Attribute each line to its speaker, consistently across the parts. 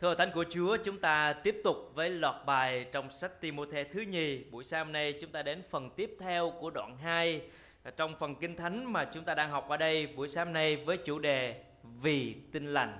Speaker 1: Thưa Thánh của Chúa, chúng ta tiếp tục với loạt bài trong sách Timothée thứ nhì. Buổi sáng hôm nay chúng ta đến phần tiếp theo của đoạn 2 à, trong phần Kinh Thánh mà chúng ta đang học ở đây buổi sáng hôm nay với chủ đề Vì tin lành.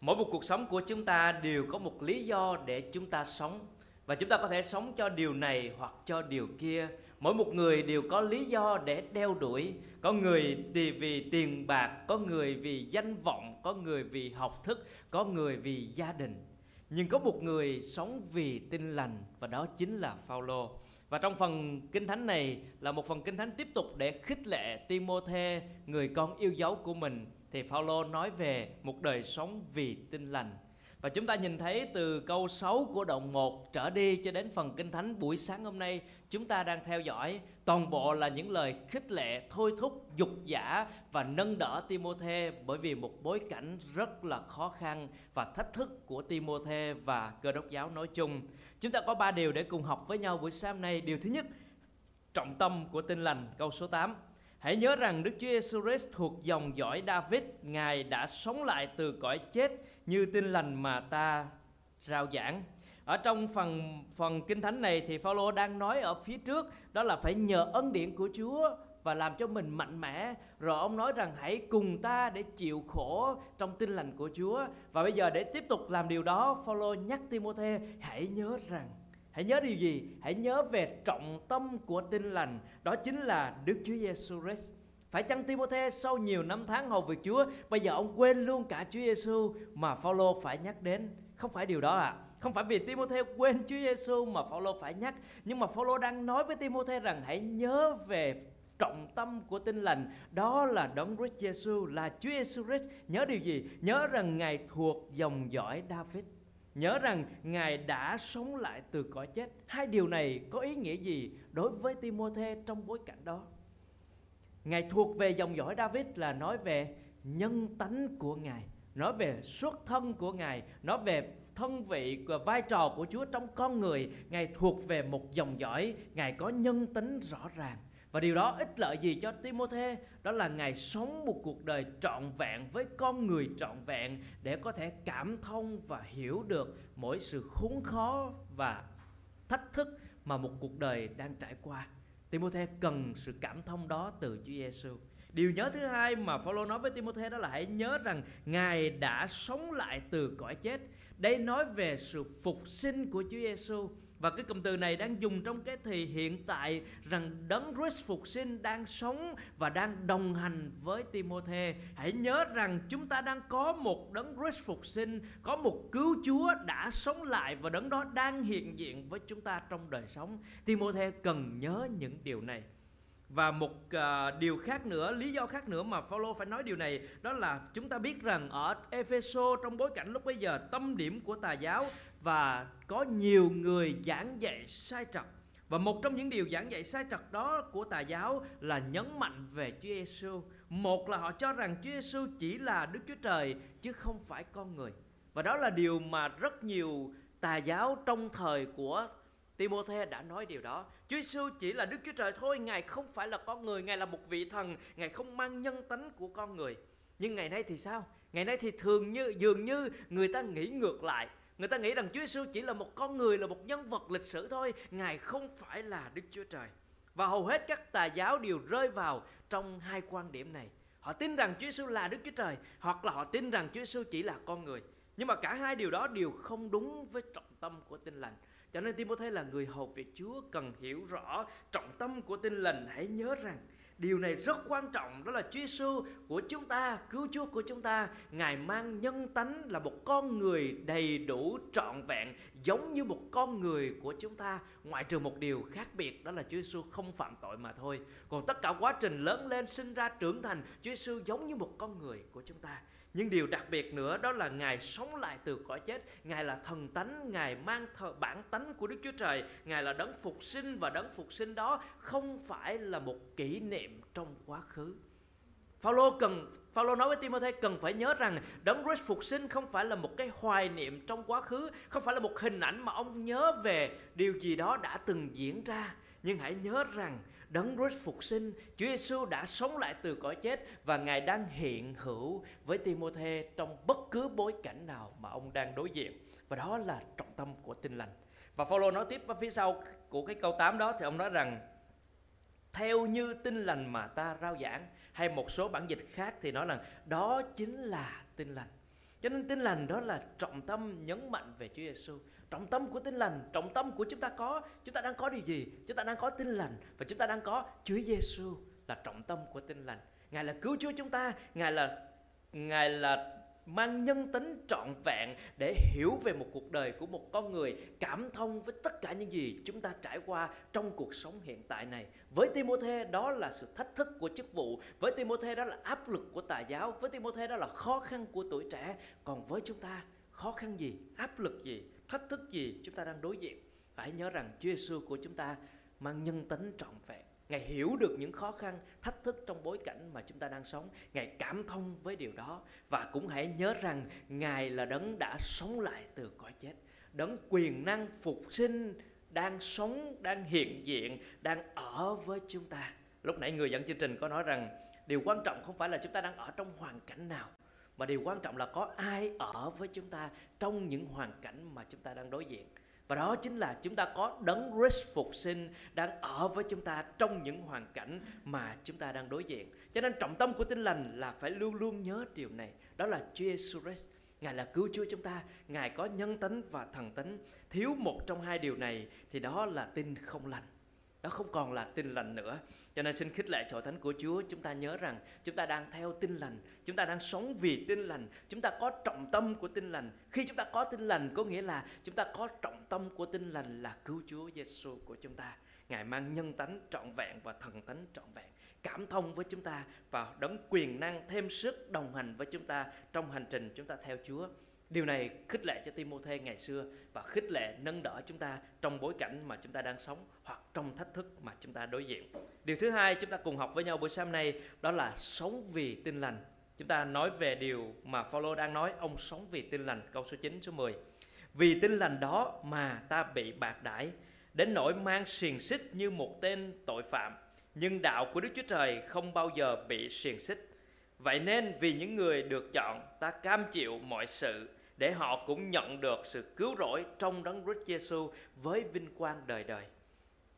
Speaker 1: Mỗi một cuộc sống của chúng ta đều có một lý do để chúng ta sống và chúng ta có thể sống cho điều này hoặc cho điều kia mỗi một người đều có lý do để đeo đuổi. Có người thì vì tiền bạc, có người vì danh vọng, có người vì học thức, có người vì gia đình. Nhưng có một người sống vì tin lành, và đó chính là Phaolô. Và trong phần kinh thánh này là một phần kinh thánh tiếp tục để khích lệ Timôthê, người con yêu dấu của mình, thì Phaolô nói về một đời sống vì tin lành và chúng ta nhìn thấy từ câu 6 của đoạn 1 trở đi cho đến phần Kinh Thánh buổi sáng hôm nay chúng ta đang theo dõi toàn bộ là những lời khích lệ, thôi thúc, dục giả và nâng đỡ Timôthê bởi vì một bối cảnh rất là khó khăn và thách thức của Timôthê và cơ đốc giáo nói chung. Chúng ta có ba điều để cùng học với nhau buổi sáng hôm nay. Điều thứ nhất, trọng tâm của tin lành câu số 8 Hãy nhớ rằng Đức Chúa Jesus thuộc dòng dõi David, Ngài đã sống lại từ cõi chết như tin lành mà ta rao giảng. Ở trong phần phần kinh thánh này thì Phaolô đang nói ở phía trước đó là phải nhờ ân điển của Chúa và làm cho mình mạnh mẽ. Rồi ông nói rằng hãy cùng ta để chịu khổ trong tin lành của Chúa. Và bây giờ để tiếp tục làm điều đó, Phaolô nhắc Timôthê hãy nhớ rằng Hãy nhớ điều gì? Hãy nhớ về trọng tâm của tin lành, đó chính là Đức Chúa Giêsu Christ. Phải chăng Timôthê sau nhiều năm tháng hầu việc Chúa, bây giờ ông quên luôn cả Chúa Giêsu mà Phaolô phải nhắc đến? Không phải điều đó ạ. À. Không phải vì Timôthê quên Chúa Giêsu mà Phaolô phải nhắc, nhưng mà Phaolô đang nói với Timôthê rằng hãy nhớ về trọng tâm của tin lành đó là đấng Christ Giêsu là Chúa Giêsu Christ nhớ điều gì nhớ rằng ngài thuộc dòng dõi David Nhớ rằng Ngài đã sống lại từ cõi chết. Hai điều này có ý nghĩa gì đối với Timôthê trong bối cảnh đó? Ngài thuộc về dòng dõi David là nói về nhân tánh của Ngài, nói về xuất thân của Ngài, nói về thân vị và vai trò của Chúa trong con người. Ngài thuộc về một dòng dõi, Ngài có nhân tính rõ ràng. Và điều đó ích lợi gì cho Timothy? Đó là Ngài sống một cuộc đời trọn vẹn với con người trọn vẹn để có thể cảm thông và hiểu được mỗi sự khốn khó và thách thức mà một cuộc đời đang trải qua. Timôthê cần sự cảm thông đó từ Chúa Giêsu. Điều nhớ thứ hai mà Phaolô nói với Timôthê đó là hãy nhớ rằng Ngài đã sống lại từ cõi chết. Đây nói về sự phục sinh của Chúa Giêsu và cái cụm từ này đang dùng trong cái thì hiện tại rằng đấng Christ phục sinh đang sống và đang đồng hành với Timôthê. Hãy nhớ rằng chúng ta đang có một đấng Christ phục sinh, có một cứu Chúa đã sống lại và đấng đó đang hiện diện với chúng ta trong đời sống. Timôthê cần nhớ những điều này và một uh, điều khác nữa lý do khác nữa mà Phaolô phải nói điều này đó là chúng ta biết rằng ở Epheso trong bối cảnh lúc bây giờ tâm điểm của tà giáo và có nhiều người giảng dạy sai trật và một trong những điều giảng dạy sai trật đó của tà giáo là nhấn mạnh về Chúa Giêsu. Một là họ cho rằng Chúa Giêsu chỉ là Đức Chúa Trời chứ không phải con người. Và đó là điều mà rất nhiều tà giáo trong thời của Timothy đã nói điều đó. Chúa Giêsu chỉ là Đức Chúa Trời thôi, Ngài không phải là con người, Ngài là một vị thần, Ngài không mang nhân tánh của con người. Nhưng ngày nay thì sao? Ngày nay thì thường như dường như người ta nghĩ ngược lại. Người ta nghĩ rằng Chúa Giêsu chỉ là một con người, là một nhân vật lịch sử thôi, Ngài không phải là Đức Chúa Trời. Và hầu hết các tà giáo đều rơi vào trong hai quan điểm này. Họ tin rằng Chúa Giêsu là Đức Chúa Trời, hoặc là họ tin rằng Chúa Giêsu chỉ là con người. Nhưng mà cả hai điều đó đều không đúng với trọng tâm của tin lành. Cho nên Timôthê là người hầu việc Chúa cần hiểu rõ trọng tâm của tin lành. Hãy nhớ rằng điều này rất quan trọng đó là Chúa Giêsu của chúng ta, cứu Chúa của chúng ta, Ngài mang nhân tánh là một con người đầy đủ trọn vẹn giống như một con người của chúng ta, ngoại trừ một điều khác biệt đó là Chúa Giêsu không phạm tội mà thôi. Còn tất cả quá trình lớn lên, sinh ra, trưởng thành, Chúa Giêsu giống như một con người của chúng ta. Nhưng điều đặc biệt nữa đó là Ngài sống lại từ cõi chết. Ngài là thần tánh, Ngài mang thờ bản tánh của Đức Chúa Trời. Ngài là đấng phục sinh và đấng phục sinh đó không phải là một kỷ niệm trong quá khứ. Phaolô cần Phaolô nói với Timôthê cần phải nhớ rằng đấng Christ phục sinh không phải là một cái hoài niệm trong quá khứ, không phải là một hình ảnh mà ông nhớ về điều gì đó đã từng diễn ra, nhưng hãy nhớ rằng đấng Christ phục sinh, Chúa Giêsu đã sống lại từ cõi chết và Ngài đang hiện hữu với Timôthê trong bất cứ bối cảnh nào mà ông đang đối diện. Và đó là trọng tâm của tin lành. Và Phaolô nói tiếp phía sau của cái câu 8 đó thì ông nói rằng theo như tin lành mà ta rao giảng hay một số bản dịch khác thì nói rằng đó chính là tin lành. Cho nên tin lành đó là trọng tâm nhấn mạnh về Chúa Giêsu. Trọng tâm của tin lành, trọng tâm của chúng ta có, chúng ta đang có điều gì? Chúng ta đang có tin lành và chúng ta đang có Chúa Giêsu là trọng tâm của tin lành. Ngài là cứu Chúa chúng ta, Ngài là Ngài là mang nhân tính trọn vẹn để hiểu về một cuộc đời của một con người cảm thông với tất cả những gì chúng ta trải qua trong cuộc sống hiện tại này. Với Timôthê đó là sự thách thức của chức vụ, với Timôthê đó là áp lực của tà giáo, với Timôthê đó là khó khăn của tuổi trẻ. Còn với chúng ta, khó khăn gì, áp lực gì, thách thức gì chúng ta đang đối diện. Hãy nhớ rằng Chúa Giêsu của chúng ta mang nhân tính trọn vẹn Ngài hiểu được những khó khăn, thách thức trong bối cảnh mà chúng ta đang sống. Ngài cảm thông với điều đó và cũng hãy nhớ rằng Ngài là đấng đã sống lại từ cõi chết. Đấng quyền năng phục sinh đang sống, đang hiện diện, đang ở với chúng ta. Lúc nãy người dẫn chương trình có nói rằng điều quan trọng không phải là chúng ta đang ở trong hoàn cảnh nào và điều quan trọng là có ai ở với chúng ta trong những hoàn cảnh mà chúng ta đang đối diện và đó chính là chúng ta có đấng Christ phục sinh đang ở với chúng ta trong những hoàn cảnh mà chúng ta đang đối diện. Cho nên trọng tâm của tin lành là phải luôn luôn nhớ điều này. Đó là Chúa Jesus Christ. Ngài là cứu Chúa chúng ta. Ngài có nhân tính và thần tính. Thiếu một trong hai điều này thì đó là tin không lành. Đó không còn là tin lành nữa. Cho nên xin khích lệ chỗ thánh của Chúa chúng ta nhớ rằng chúng ta đang theo tin lành, chúng ta đang sống vì tin lành, chúng ta có trọng tâm của tin lành. Khi chúng ta có tin lành có nghĩa là chúng ta có trọng tâm của tin lành là cứu Chúa Giêsu của chúng ta. Ngài mang nhân tánh trọn vẹn và thần tánh trọn vẹn, cảm thông với chúng ta và đấng quyền năng thêm sức đồng hành với chúng ta trong hành trình chúng ta theo Chúa. Điều này khích lệ cho Timôthê ngày xưa và khích lệ nâng đỡ chúng ta trong bối cảnh mà chúng ta đang sống hoặc trong thách thức mà chúng ta đối diện. Điều thứ hai chúng ta cùng học với nhau buổi sáng nay đó là sống vì tin lành. Chúng ta nói về điều mà Phaolô đang nói, ông sống vì tin lành, câu số 9 số 10. Vì tin lành đó mà ta bị bạc đãi, đến nỗi mang xiềng xích như một tên tội phạm, nhưng đạo của Đức Chúa Trời không bao giờ bị xiềng xích. Vậy nên vì những người được chọn, ta cam chịu mọi sự để họ cũng nhận được sự cứu rỗi trong đấng Christ Giêsu với vinh quang đời đời.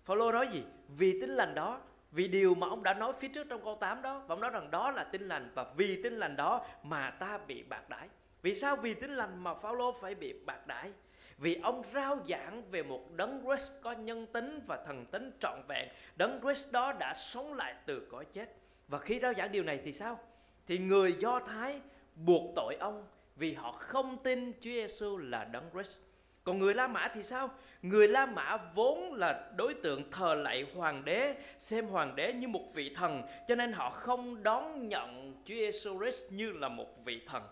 Speaker 1: Phaolô nói gì? Vì tin lành đó, vì điều mà ông đã nói phía trước trong câu 8 đó, và ông nói rằng đó là tin lành và vì tin lành đó mà ta bị bạc đãi. Vì sao vì tin lành mà Phaolô phải bị bạc đãi? Vì ông rao giảng về một đấng Christ có nhân tính và thần tính trọn vẹn. Đấng Christ đó đã sống lại từ cõi chết. Và khi rao giảng điều này thì sao? Thì người Do Thái buộc tội ông vì họ không tin Chúa Giêsu là đấng Christ. Còn người La Mã thì sao? Người La Mã vốn là đối tượng thờ lạy hoàng đế, xem hoàng đế như một vị thần, cho nên họ không đón nhận Chúa Giêsu Christ như là một vị thần.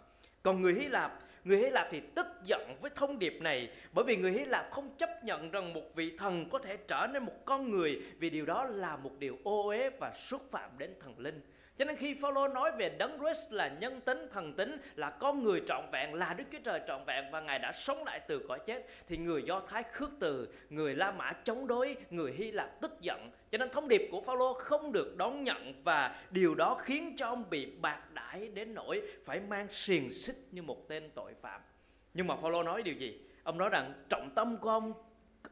Speaker 1: Còn người Hy Lạp, người Hy Lạp thì tức giận với thông điệp này bởi vì người Hy Lạp không chấp nhận rằng một vị thần có thể trở nên một con người vì điều đó là một điều ô uế và xúc phạm đến thần linh. Cho nên khi Phaolô nói về Đấng Christ là nhân tính, thần tính, là con người trọn vẹn, là Đức Chúa Trời trọn vẹn và Ngài đã sống lại từ cõi chết thì người Do Thái khước từ, người La Mã chống đối, người Hy Lạp tức giận. Cho nên thông điệp của Phaolô không được đón nhận và điều đó khiến cho ông bị bạc đãi đến nỗi phải mang xiềng xích như một tên tội phạm. Nhưng mà Phaolô nói điều gì? Ông nói rằng trọng tâm của ông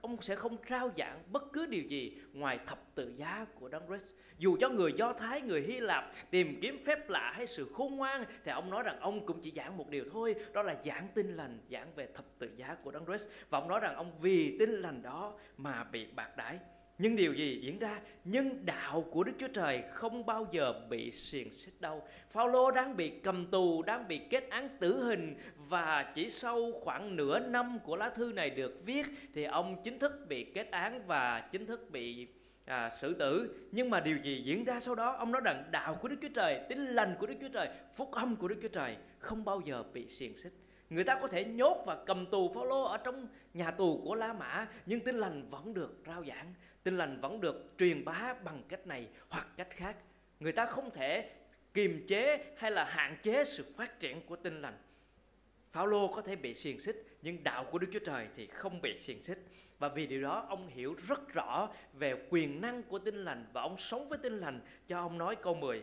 Speaker 1: ông sẽ không trao giảng bất cứ điều gì ngoài thập tự giá của Đấng Christ. Dù cho người Do Thái, người Hy Lạp tìm kiếm phép lạ hay sự khôn ngoan thì ông nói rằng ông cũng chỉ giảng một điều thôi, đó là giảng tin lành, giảng về thập tự giá của Đấng Christ và ông nói rằng ông vì tin lành đó mà bị bạc đãi. Nhưng điều gì diễn ra? Nhưng đạo của Đức Chúa Trời không bao giờ bị xiềng xích đâu. Phaolô đang bị cầm tù, đang bị kết án tử hình và chỉ sau khoảng nửa năm của lá thư này được viết thì ông chính thức bị kết án và chính thức bị à, xử tử. Nhưng mà điều gì diễn ra sau đó? Ông nói rằng đạo của Đức Chúa Trời, tính lành của Đức Chúa Trời, phúc âm của Đức Chúa Trời không bao giờ bị xiềng xích. Người ta có thể nhốt và cầm tù Phaolô ở trong nhà tù của La Mã, nhưng tin lành vẫn được rao giảng, tin lành vẫn được truyền bá bằng cách này hoặc cách khác. Người ta không thể kiềm chế hay là hạn chế sự phát triển của tin lành. Phaolô có thể bị xiềng xích, nhưng đạo của Đức Chúa Trời thì không bị xiềng xích. Và vì điều đó, ông hiểu rất rõ về quyền năng của tinh lành và ông sống với tinh lành. Cho ông nói câu 10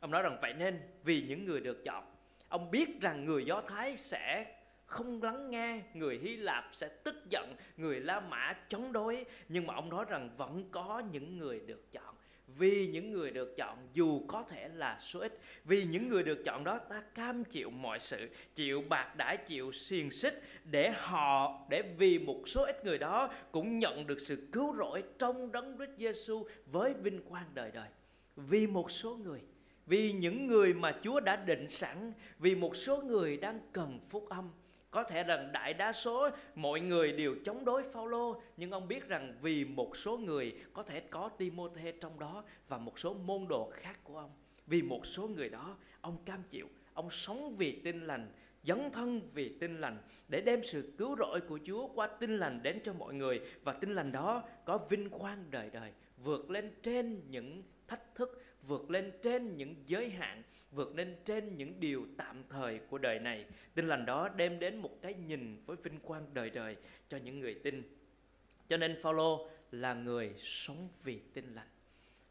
Speaker 1: ông nói rằng, vậy nên vì những người được chọn ông biết rằng người Do Thái sẽ không lắng nghe, người Hy Lạp sẽ tức giận, người La Mã chống đối. Nhưng mà ông nói rằng vẫn có những người được chọn. Vì những người được chọn, dù có thể là số ít, vì những người được chọn đó ta cam chịu mọi sự, chịu bạc đãi, chịu xiềng xích để họ, để vì một số ít người đó cũng nhận được sự cứu rỗi trong đấng Christ Giêsu với vinh quang đời đời. Vì một số người vì những người mà Chúa đã định sẵn, vì một số người đang cần phúc âm. Có thể rằng đại đa số mọi người đều chống đối Phaolô, nhưng ông biết rằng vì một số người có thể có Timôthê trong đó và một số môn đồ khác của ông. Vì một số người đó, ông cam chịu, ông sống vì tin lành, dấn thân vì tin lành, để đem sự cứu rỗi của Chúa qua tin lành đến cho mọi người. Và tin lành đó có vinh quang đời đời, vượt lên trên những thách thức vượt lên trên những giới hạn, vượt lên trên những điều tạm thời của đời này. Tin lành đó đem đến một cái nhìn với vinh quang đời đời cho những người tin. Cho nên Phaolô là người sống vì tin lành.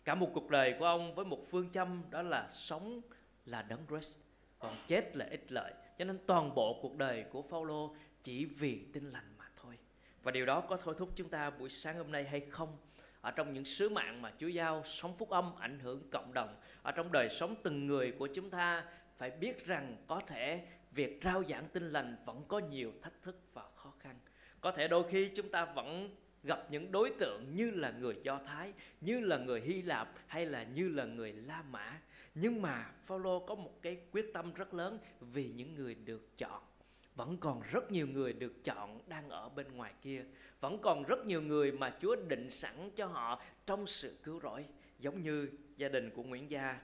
Speaker 1: Cả một cuộc đời của ông với một phương châm đó là sống là đấng Christ, còn chết là ích lợi. Cho nên toàn bộ cuộc đời của Phaolô chỉ vì tin lành mà thôi. Và điều đó có thôi thúc chúng ta buổi sáng hôm nay hay không? Ở trong những sứ mạng mà Chúa giao sống phúc âm ảnh hưởng cộng đồng ở trong đời sống từng người của chúng ta phải biết rằng có thể việc rao giảng tin lành vẫn có nhiều thách thức và khó khăn có thể đôi khi chúng ta vẫn gặp những đối tượng như là người Do Thái, như là người Hy Lạp hay là như là người La Mã. Nhưng mà Phaolô có một cái quyết tâm rất lớn vì những người được chọn. Vẫn còn rất nhiều người được chọn đang ở bên ngoài kia. Vẫn còn rất nhiều người mà Chúa định sẵn cho họ trong sự cứu rỗi. Giống như gia đình của Nguyễn Gia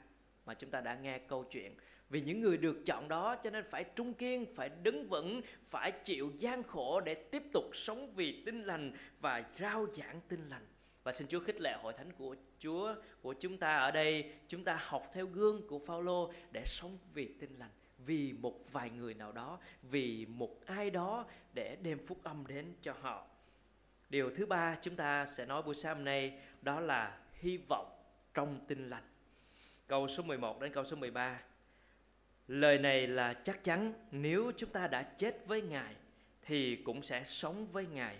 Speaker 1: mà chúng ta đã nghe câu chuyện vì những người được chọn đó cho nên phải trung kiên, phải đứng vững, phải chịu gian khổ để tiếp tục sống vì tin lành và rao giảng tin lành và xin Chúa khích lệ hội thánh của Chúa, của chúng ta ở đây chúng ta học theo gương của Phaolô để sống vì tin lành vì một vài người nào đó, vì một ai đó để đem phúc âm đến cho họ điều thứ ba chúng ta sẽ nói buổi sáng hôm nay, đó là hy vọng trong tin lành câu số 11 đến câu số 13 Lời này là chắc chắn, nếu chúng ta đã chết với Ngài, thì cũng sẽ sống với Ngài.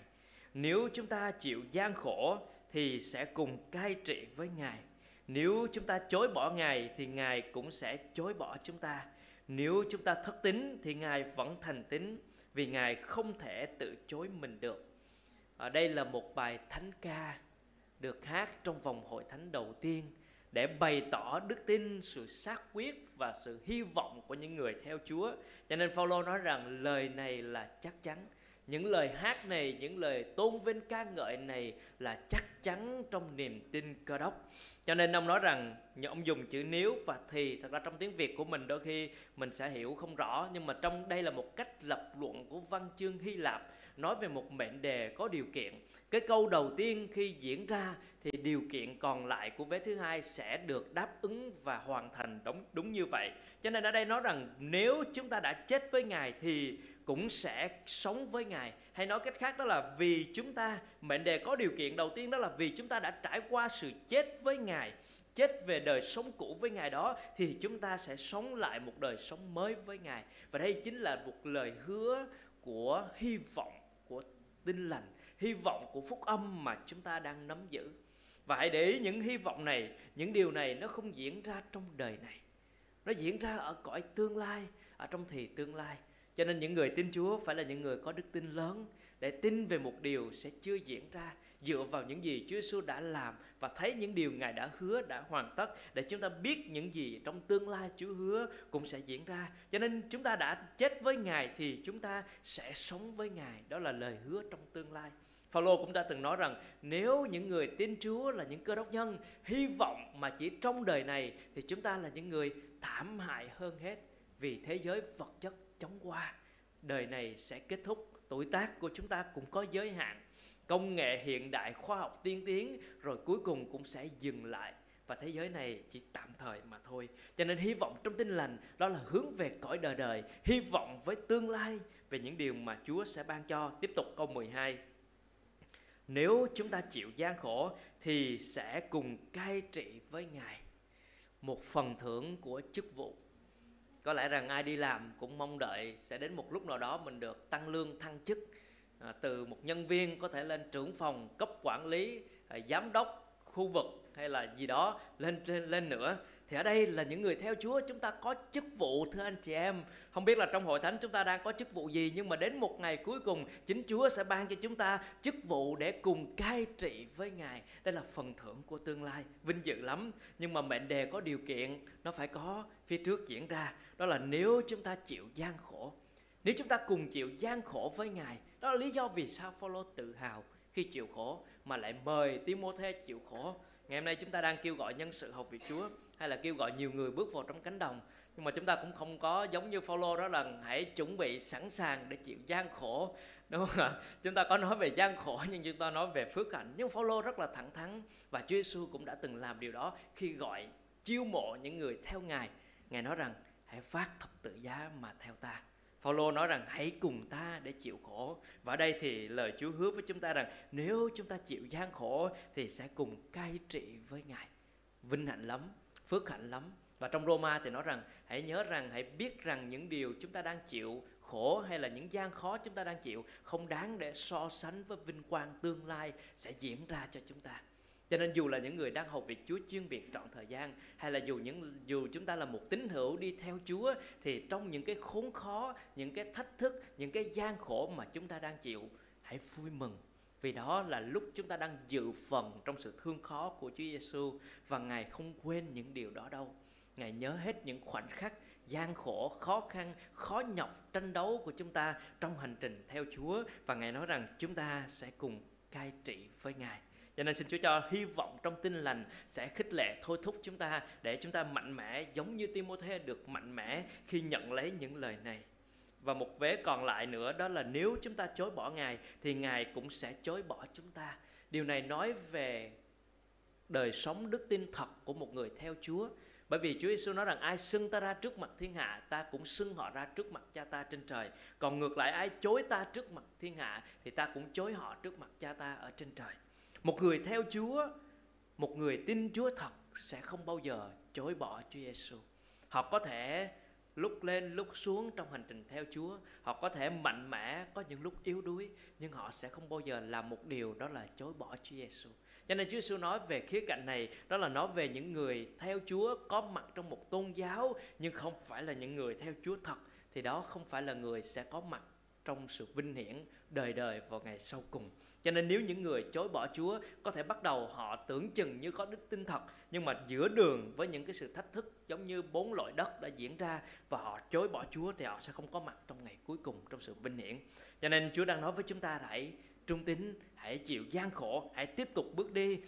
Speaker 1: Nếu chúng ta chịu gian khổ, thì sẽ cùng cai trị với Ngài. Nếu chúng ta chối bỏ Ngài, thì Ngài cũng sẽ chối bỏ chúng ta. Nếu chúng ta thất tín thì Ngài vẫn thành tín vì Ngài không thể tự chối mình được. Ở đây là một bài thánh ca được hát trong vòng hội thánh đầu tiên để bày tỏ đức tin, sự xác quyết và sự hy vọng của những người theo Chúa. Cho nên Phaolô nói rằng lời này là chắc chắn. Những lời hát này, những lời tôn vinh ca ngợi này là chắc chắn trong niềm tin cơ đốc. Cho nên ông nói rằng ông dùng chữ nếu và thì. Thật ra trong tiếng Việt của mình đôi khi mình sẽ hiểu không rõ, nhưng mà trong đây là một cách lập luận của văn chương Hy Lạp, nói về một mệnh đề có điều kiện. Cái câu đầu tiên khi diễn ra thì điều kiện còn lại của vế thứ hai sẽ được đáp ứng và hoàn thành đúng đúng như vậy. Cho nên ở đây nói rằng nếu chúng ta đã chết với ngài thì cũng sẽ sống với ngài. Hay nói cách khác đó là vì chúng ta, mệnh đề có điều kiện đầu tiên đó là vì chúng ta đã trải qua sự chết với ngài, chết về đời sống cũ với ngài đó, thì chúng ta sẽ sống lại một đời sống mới với ngài. Và đây chính là một lời hứa của hy vọng của tin lành, hy vọng của phúc âm mà chúng ta đang nắm giữ. Và hãy để ý những hy vọng này, những điều này nó không diễn ra trong đời này. Nó diễn ra ở cõi tương lai, ở trong thì tương lai cho nên những người tin Chúa phải là những người có đức tin lớn để tin về một điều sẽ chưa diễn ra dựa vào những gì Chúa Giêsu đã làm và thấy những điều Ngài đã hứa, đã hoàn tất để chúng ta biết những gì trong tương lai Chúa hứa cũng sẽ diễn ra. Cho nên chúng ta đã chết với Ngài thì chúng ta sẽ sống với Ngài. Đó là lời hứa trong tương lai. Phaolô cũng đã từng nói rằng nếu những người tin Chúa là những cơ đốc nhân hy vọng mà chỉ trong đời này thì chúng ta là những người thảm hại hơn hết vì thế giới vật chất chóng qua. Đời này sẽ kết thúc, tuổi tác của chúng ta cũng có giới hạn. Công nghệ hiện đại, khoa học tiên tiến rồi cuối cùng cũng sẽ dừng lại. Và thế giới này chỉ tạm thời mà thôi cho nên hy vọng trong tin lành đó là hướng về cõi đời đời hy vọng với tương lai về những điều mà Chúa sẽ ban cho tiếp tục câu 12 nếu chúng ta chịu gian khổ thì sẽ cùng cai trị với Ngài một phần thưởng của chức vụ có lẽ rằng ai đi làm cũng mong đợi sẽ đến một lúc nào đó mình được tăng lương thăng chức. À, từ một nhân viên có thể lên trưởng phòng cấp quản lý à, giám đốc khu vực hay là gì đó lên lên lên nữa thì ở đây là những người theo Chúa, chúng ta có chức vụ, thưa anh chị em. Không biết là trong hội thánh chúng ta đang có chức vụ gì, nhưng mà đến một ngày cuối cùng, chính Chúa sẽ ban cho chúng ta chức vụ để cùng cai trị với Ngài. Đây là phần thưởng của tương lai. Vinh dự lắm. Nhưng mà mệnh đề có điều kiện, nó phải có phía trước diễn ra. Đó là nếu chúng ta chịu gian khổ, nếu chúng ta cùng chịu gian khổ với Ngài, đó là lý do vì sao Phaolô tự hào khi chịu khổ, mà lại mời Timôthê chịu khổ. Ngày hôm nay chúng ta đang kêu gọi nhân sự học việc Chúa hay là kêu gọi nhiều người bước vào trong cánh đồng. Nhưng mà chúng ta cũng không có giống như Phaolô đó là hãy chuẩn bị sẵn sàng để chịu gian khổ, đúng không ạ? Chúng ta có nói về gian khổ nhưng chúng ta nói về phước hạnh. Nhưng Phaolô rất là thẳng thắn và Chúa Giêsu cũng đã từng làm điều đó khi gọi, chiêu mộ những người theo ngài. Ngài nói rằng, hãy phát thập tự giá mà theo ta. Phaolô nói rằng, hãy cùng ta để chịu khổ. Và ở đây thì lời Chúa hứa với chúng ta rằng, nếu chúng ta chịu gian khổ thì sẽ cùng cai trị với ngài. Vinh hạnh lắm phước hạnh lắm. Và trong Roma thì nói rằng hãy nhớ rằng hãy biết rằng những điều chúng ta đang chịu khổ hay là những gian khó chúng ta đang chịu không đáng để so sánh với vinh quang tương lai sẽ diễn ra cho chúng ta. Cho nên dù là những người đang học việc Chúa chuyên biệt trọn thời gian hay là dù những dù chúng ta là một tín hữu đi theo Chúa thì trong những cái khốn khó, những cái thách thức, những cái gian khổ mà chúng ta đang chịu, hãy vui mừng vì đó là lúc chúng ta đang dự phần trong sự thương khó của Chúa Giêsu và Ngài không quên những điều đó đâu. Ngài nhớ hết những khoảnh khắc gian khổ, khó khăn, khó nhọc, tranh đấu của chúng ta trong hành trình theo Chúa và Ngài nói rằng chúng ta sẽ cùng cai trị với Ngài. Cho nên xin Chúa cho hy vọng trong tin lành sẽ khích lệ thôi thúc chúng ta để chúng ta mạnh mẽ giống như Timothée được mạnh mẽ khi nhận lấy những lời này. Và một vế còn lại nữa đó là nếu chúng ta chối bỏ Ngài thì Ngài cũng sẽ chối bỏ chúng ta. Điều này nói về đời sống đức tin thật của một người theo Chúa. Bởi vì Chúa Giêsu nói rằng ai xưng ta ra trước mặt thiên hạ, ta cũng xưng họ ra trước mặt cha ta trên trời. Còn ngược lại ai chối ta trước mặt thiên hạ thì ta cũng chối họ trước mặt cha ta ở trên trời. Một người theo Chúa, một người tin Chúa thật sẽ không bao giờ chối bỏ Chúa Giêsu. Họ có thể lúc lên lúc xuống trong hành trình theo Chúa, họ có thể mạnh mẽ, có những lúc yếu đuối, nhưng họ sẽ không bao giờ làm một điều đó là chối bỏ Chúa Giêsu. Cho nên Chúa Giêsu nói về khía cạnh này, đó là nói về những người theo Chúa có mặt trong một tôn giáo nhưng không phải là những người theo Chúa thật thì đó không phải là người sẽ có mặt trong sự vinh hiển đời đời vào ngày sau cùng. Cho nên nếu những người chối bỏ Chúa có thể bắt đầu họ tưởng chừng như có đức tin thật nhưng mà giữa đường với những cái sự thách thức giống như bốn loại đất đã diễn ra và họ chối bỏ Chúa thì họ sẽ không có mặt trong ngày cuối cùng trong sự vinh hiển. Cho nên Chúa đang nói với chúng ta hãy trung tín, hãy chịu gian khổ, hãy tiếp tục bước đi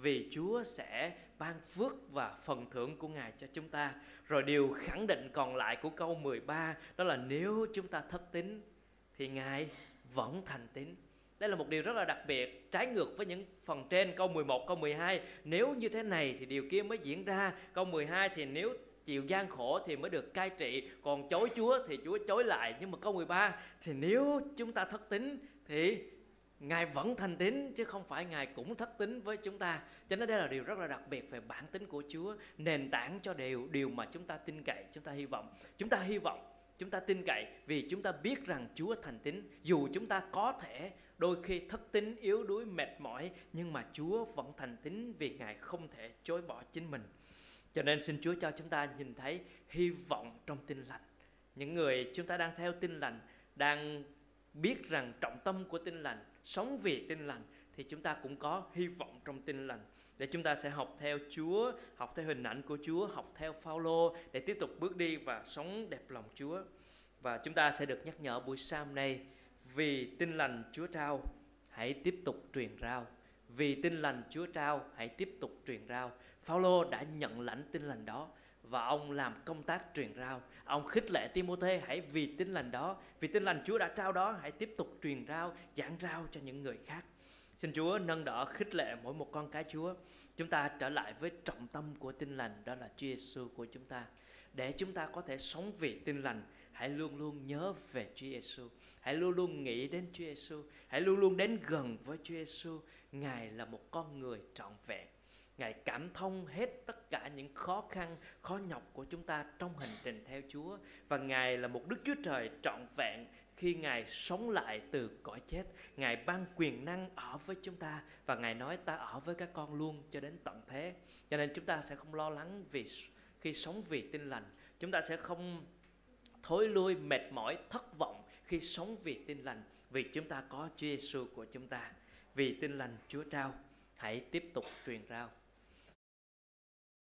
Speaker 1: vì Chúa sẽ ban phước và phần thưởng của Ngài cho chúng ta. Rồi điều khẳng định còn lại của câu 13 đó là nếu chúng ta thất tín thì Ngài vẫn thành tín. Đây là một điều rất là đặc biệt, trái ngược với những phần trên câu 11, câu 12. Nếu như thế này thì điều kia mới diễn ra. Câu 12 thì nếu chịu gian khổ thì mới được cai trị, còn chối Chúa thì Chúa chối lại. Nhưng mà câu 13 thì nếu chúng ta thất tín thì Ngài vẫn thành tín chứ không phải Ngài cũng thất tín với chúng ta. Cho nên đây là điều rất là đặc biệt về bản tính của Chúa, nền tảng cho điều điều mà chúng ta tin cậy, chúng ta hy vọng. Chúng ta hy vọng chúng ta tin cậy vì chúng ta biết rằng Chúa thành tín dù chúng ta có thể đôi khi thất tín yếu đuối mệt mỏi nhưng mà Chúa vẫn thành tín vì Ngài không thể chối bỏ chính mình. Cho nên xin Chúa cho chúng ta nhìn thấy hy vọng trong tin lành. Những người chúng ta đang theo tin lành đang biết rằng trọng tâm của tin lành sống vì tin lành thì chúng ta cũng có hy vọng trong tin lành. Để chúng ta sẽ học theo Chúa, học theo hình ảnh của Chúa, học theo Phaolô để tiếp tục bước đi và sống đẹp lòng Chúa. Và chúng ta sẽ được nhắc nhở buổi sáng nay vì tin lành Chúa trao, hãy tiếp tục truyền rao. Vì tin lành Chúa trao, hãy tiếp tục truyền rao. Phaolô đã nhận lãnh tin lành đó và ông làm công tác truyền rao. Ông khích lệ Timôthê hãy vì tin lành đó, vì tin lành Chúa đã trao đó, hãy tiếp tục truyền rao, giảng rao cho những người khác. Xin Chúa nâng đỡ khích lệ mỗi một con cái Chúa. Chúng ta trở lại với trọng tâm của tin lành đó là Chúa Giêsu của chúng ta. Để chúng ta có thể sống vì tin lành, hãy luôn luôn nhớ về Chúa Giêsu. Hãy luôn luôn nghĩ đến Chúa Giêsu. Hãy luôn luôn đến gần với Chúa Giêsu. Ngài là một con người trọn vẹn. Ngài cảm thông hết tất cả những khó khăn, khó nhọc của chúng ta trong hành trình theo Chúa và Ngài là một Đức Chúa Trời trọn vẹn khi Ngài sống lại từ cõi chết, Ngài ban quyền năng ở với chúng ta và Ngài nói ta ở với các con luôn cho đến tận thế. Cho nên chúng ta sẽ không lo lắng vì khi sống vì tin lành, chúng ta sẽ không thối lui mệt mỏi thất vọng khi sống vì tin lành vì chúng ta có Chúa Giêsu của chúng ta. Vì tin lành Chúa trao, hãy tiếp tục truyền rao